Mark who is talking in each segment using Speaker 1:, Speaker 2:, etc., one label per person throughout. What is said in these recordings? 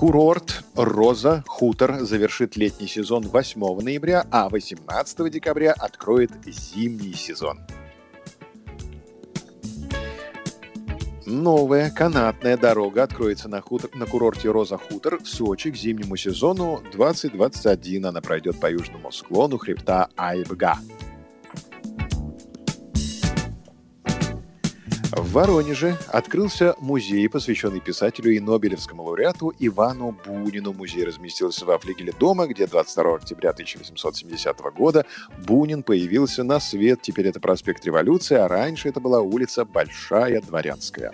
Speaker 1: Курорт «Роза Хутор» завершит летний сезон 8 ноября, а 18 декабря откроет зимний сезон. Новая канатная дорога откроется на, хутор, на курорте «Роза Хутор» в Сочи к зимнему сезону 2021. Она пройдет по южному склону хребта Айбга. В Воронеже открылся музей, посвященный писателю и Нобелевскому лауреату Ивану Бунину. Музей разместился во флигеле дома, где 22 октября 1870 года Бунин появился на свет. Теперь это проспект Революции, а раньше это была улица Большая Дворянская.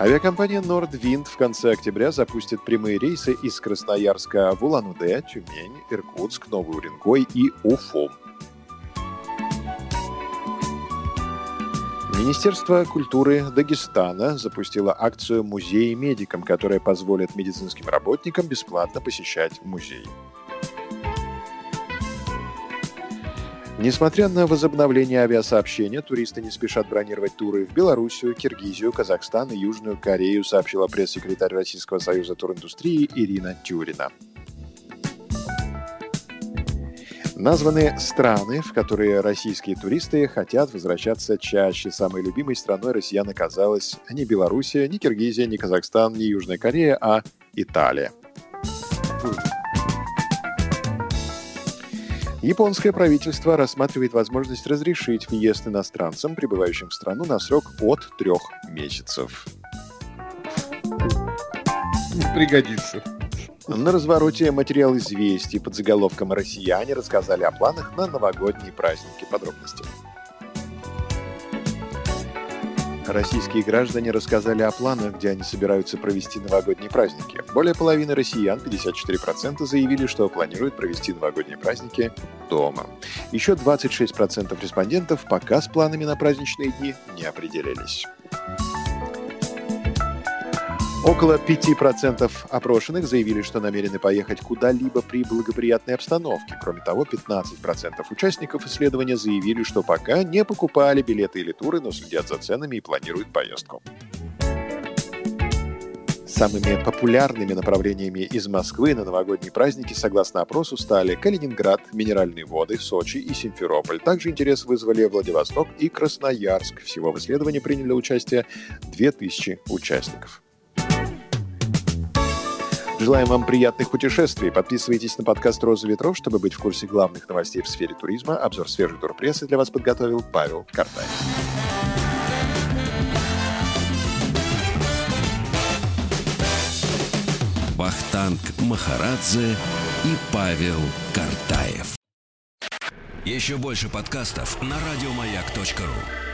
Speaker 1: Авиакомпания Nordwind в конце октября запустит прямые рейсы из Красноярска в Улан-Удэ, Тюмень, Иркутск, Новый Уренгой и Уфу. Министерство культуры Дагестана запустило акцию «Музей медикам», которая позволит медицинским работникам бесплатно посещать музей. Несмотря на возобновление авиасообщения, туристы не спешат бронировать туры в Белоруссию, Киргизию, Казахстан и Южную Корею, сообщила пресс-секретарь Российского союза туриндустрии Ирина Тюрина. Названы страны, в которые российские туристы хотят возвращаться чаще. Самой любимой страной россиян оказалась не Белоруссия, не Киргизия, не Казахстан, не Южная Корея, а Италия. Японское правительство рассматривает возможность разрешить въезд иностранцам, прибывающим в страну на срок от трех месяцев.
Speaker 2: Пригодится.
Speaker 1: На развороте материал известий под заголовком «Россияне рассказали о планах на новогодние праздники». Подробности. Российские граждане рассказали о планах, где они собираются провести новогодние праздники. Более половины россиян, 54%, заявили, что планируют провести новогодние праздники дома. Еще 26% респондентов пока с планами на праздничные дни не определились. Около 5% опрошенных заявили, что намерены поехать куда-либо при благоприятной обстановке. Кроме того, 15% участников исследования заявили, что пока не покупали билеты или туры, но следят за ценами и планируют поездку. Самыми популярными направлениями из Москвы на новогодние праздники, согласно опросу, стали Калининград, Минеральные воды, Сочи и Симферополь. Также интерес вызвали Владивосток и Красноярск. Всего в исследовании приняли участие 2000 участников. Желаем вам приятных путешествий. Подписывайтесь на подкаст «Роза ветров», чтобы быть в курсе главных новостей в сфере туризма. Обзор свежей турпрессы для вас подготовил Павел Картаев.
Speaker 3: Вахтанг Махарадзе и Павел Картаев. Еще больше подкастов на радиомаяк.ру